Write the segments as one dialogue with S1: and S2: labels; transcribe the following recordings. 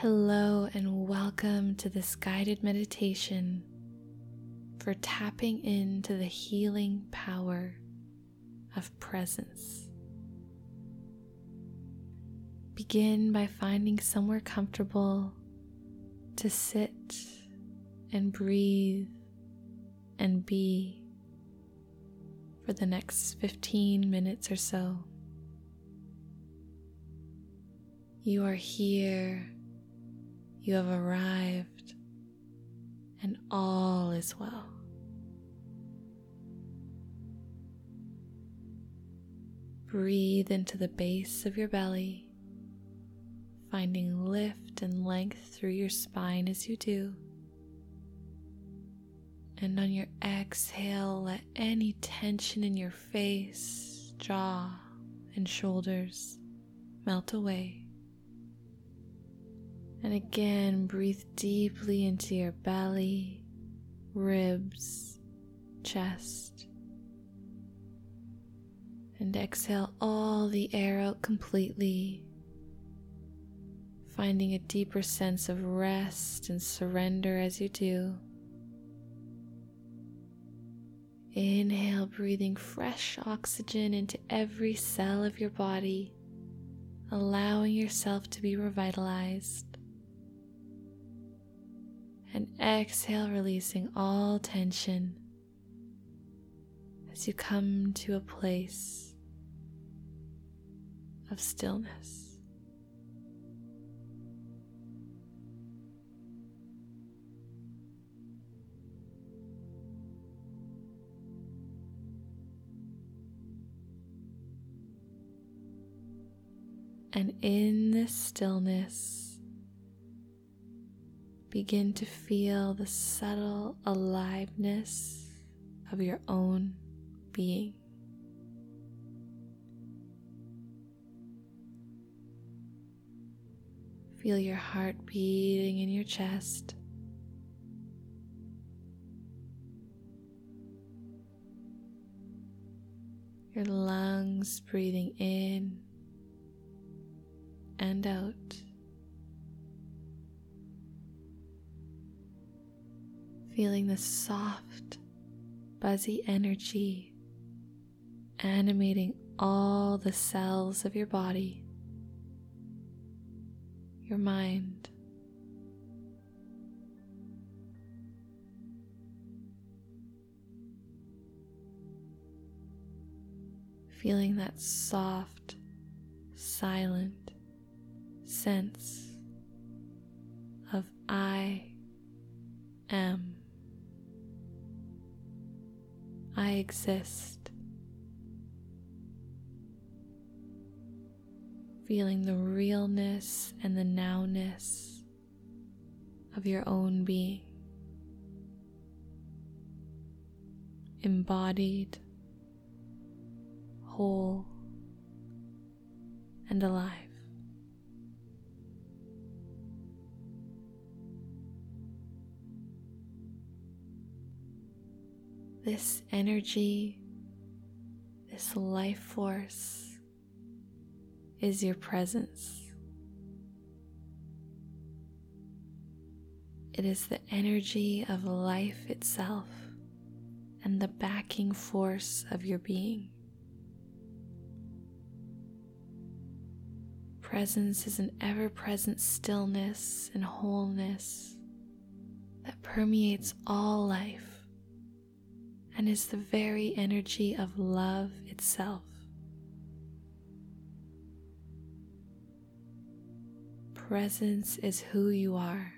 S1: Hello, and welcome to this guided meditation for tapping into the healing power of presence. Begin by finding somewhere comfortable to sit and breathe and be for the next 15 minutes or so. You are here you have arrived, and all is well. Breathe into the base of your belly, finding lift and length through your spine as you do. And on your exhale, let any tension in your face, jaw, and shoulders melt away. And again, breathe deeply into your belly, ribs, chest. And exhale all the air out completely, finding a deeper sense of rest and surrender as you do. Inhale, breathing fresh oxygen into every cell of your body, allowing yourself to be revitalized and exhale, releasing all tension as you come to a place of stillness. And in this stillness, begin to feel the subtle aliveness of your own being. Feel your heart beating in your chest. Your lungs breathing in and out. Feeling the soft, buzzy energy animating all the cells of your body, your mind. Feeling that soft, silent sense of I am. I exist. Feeling the realness and the nowness of your own being. Embodied, whole, and alive. This energy, this life force is your presence. It is the energy of life itself and the backing force of your being. Presence is an ever present stillness and wholeness that permeates all life and is the very energy of love itself. Presence is who you are,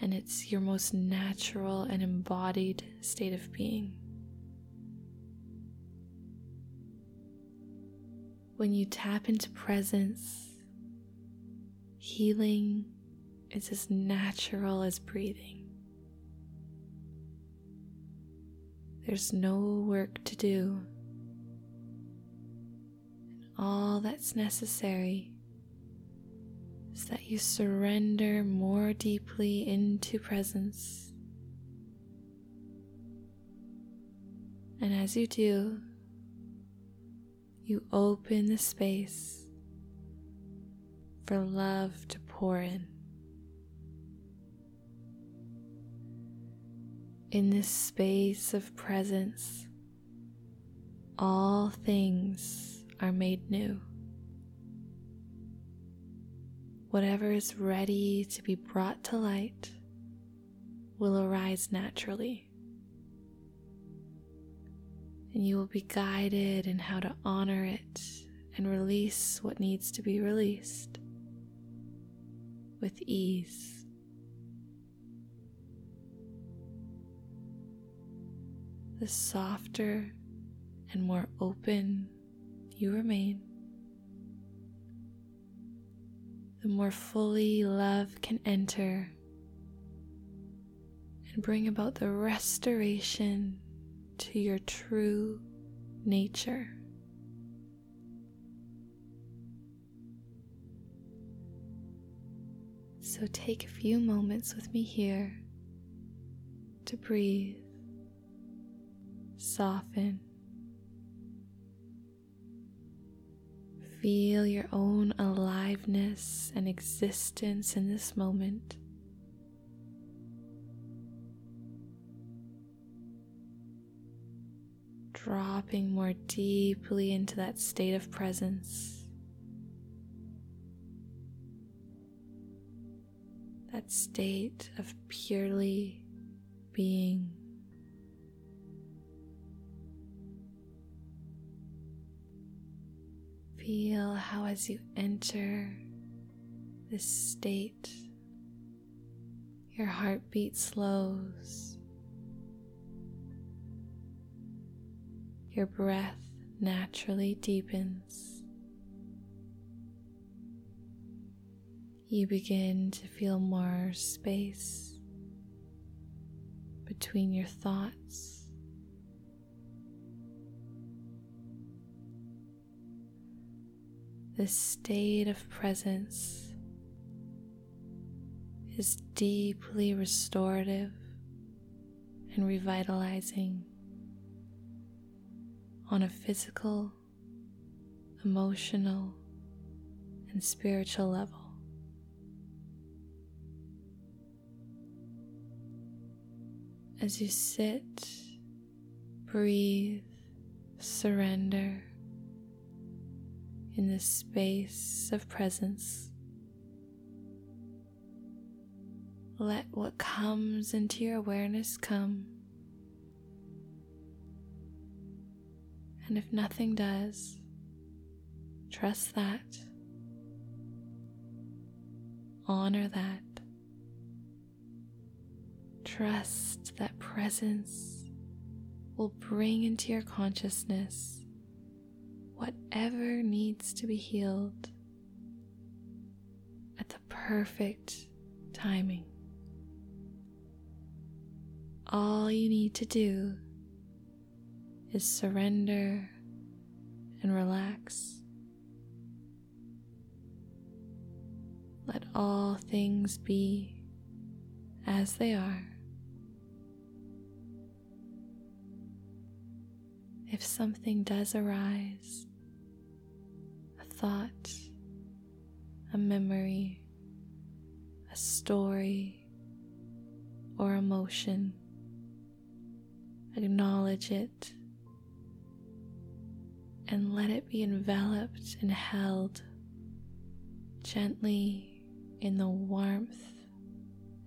S1: and it's your most natural and embodied state of being. When you tap into presence, healing is as natural as breathing. There's no work to do. And all that's necessary is that you surrender more deeply into presence. And as you do, you open the space for love to pour in. In this space of presence, all things are made new. Whatever is ready to be brought to light will arise naturally. And you will be guided in how to honor it and release what needs to be released with ease. The softer and more open you remain, the more fully love can enter and bring about the restoration to your true nature. So take a few moments with me here to breathe, soften, feel your own aliveness and existence in this moment. Dropping more deeply into that state of presence. that state of purely being. Feel how, as you enter this state, your heartbeat slows, your breath naturally deepens. you begin to feel more space between your thoughts. This state of presence is deeply restorative and revitalizing on a physical, emotional, and spiritual level. as you sit, breathe, surrender in this space of presence. Let what comes into your awareness come. And if nothing does, trust that. Honor that. Trust that presence will bring into your consciousness whatever needs to be healed at the perfect timing. All you need to do is surrender and relax. Let all things be as they are. if something does arise thought, a memory, a story, or emotion, acknowledge it and let it be enveloped and held gently in the warmth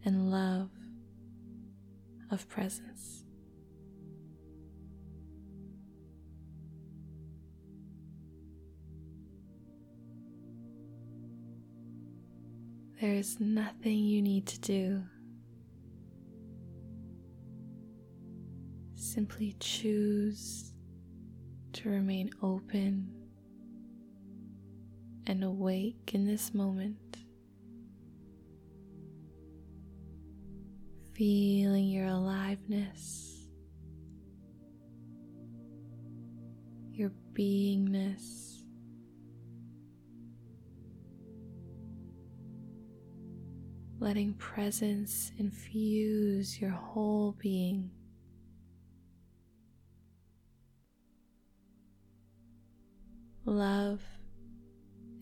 S1: and love of presence. There is nothing you need to do. Simply choose to remain open and awake in this moment. Feeling your aliveness, your beingness. letting presence infuse your whole being. Love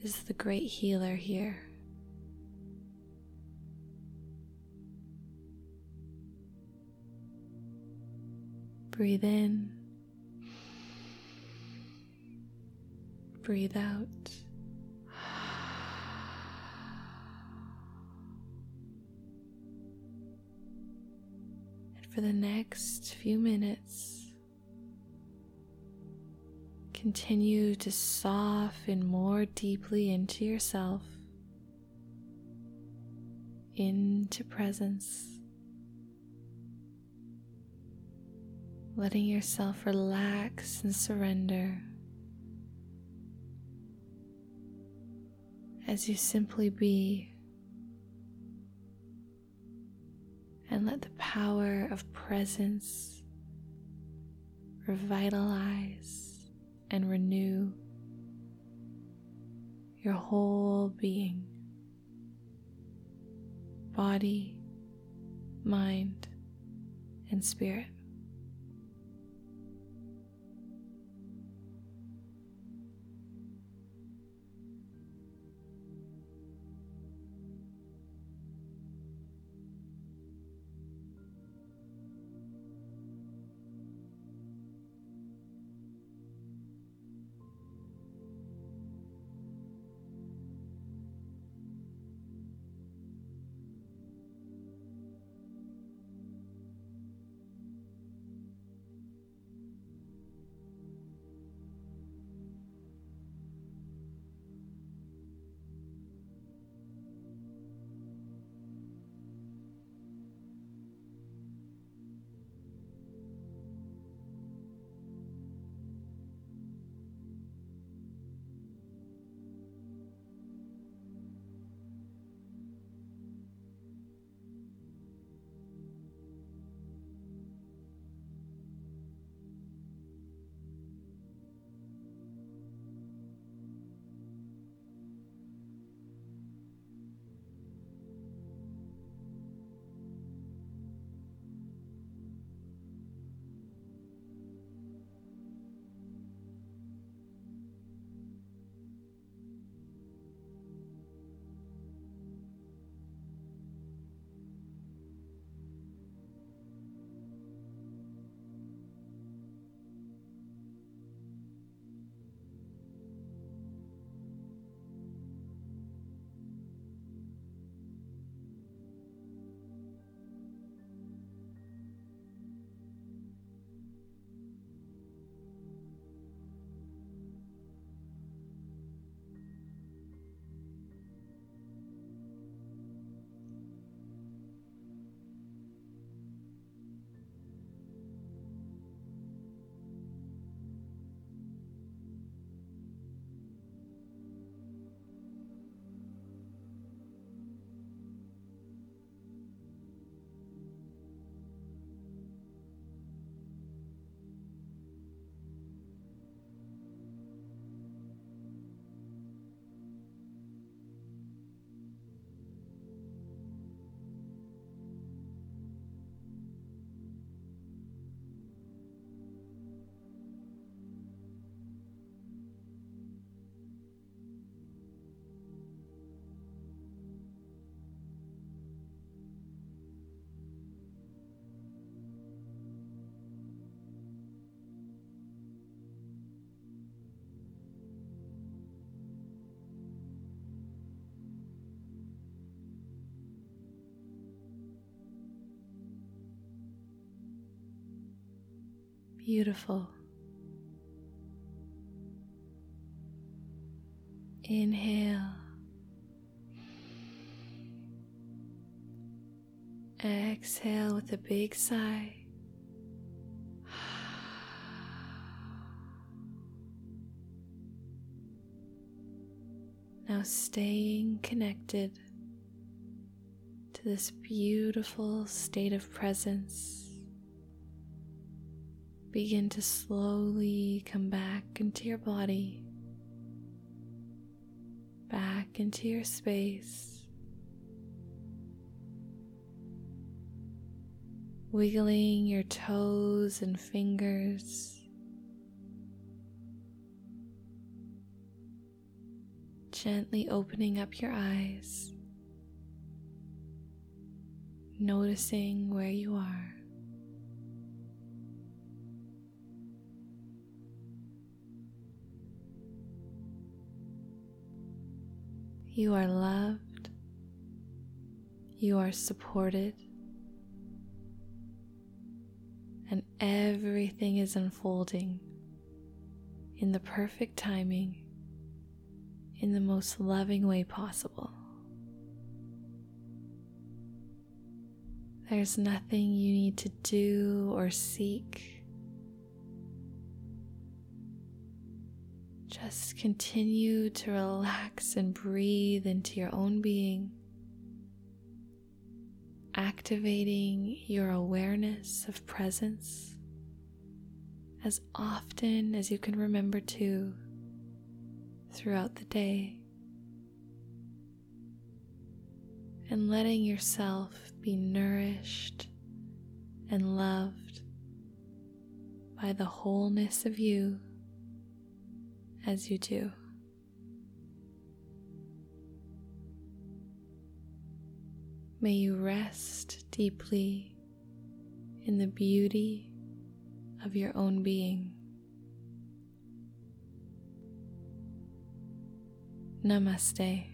S1: is the great healer here. Breathe in, breathe out. For the next few minutes, continue to soften more deeply into yourself, into presence. letting yourself relax and surrender as you simply be and let the power of presence revitalize and renew your whole being body, mind, and spirit. Beautiful. Inhale. Exhale with a big sigh. Now staying connected to this beautiful state of presence begin to slowly come back into your body, back into your space, wiggling your toes and fingers. Gently opening up your eyes, noticing where you are. You are loved. You are supported. And everything is unfolding in the perfect timing, in the most loving way possible. There's nothing you need to do or seek. Just continue to relax and breathe into your own being, activating your awareness of presence as often as you can remember to throughout the day, and letting yourself be nourished and loved by the wholeness of you as you do. May you rest deeply in the beauty of your own being. Namaste.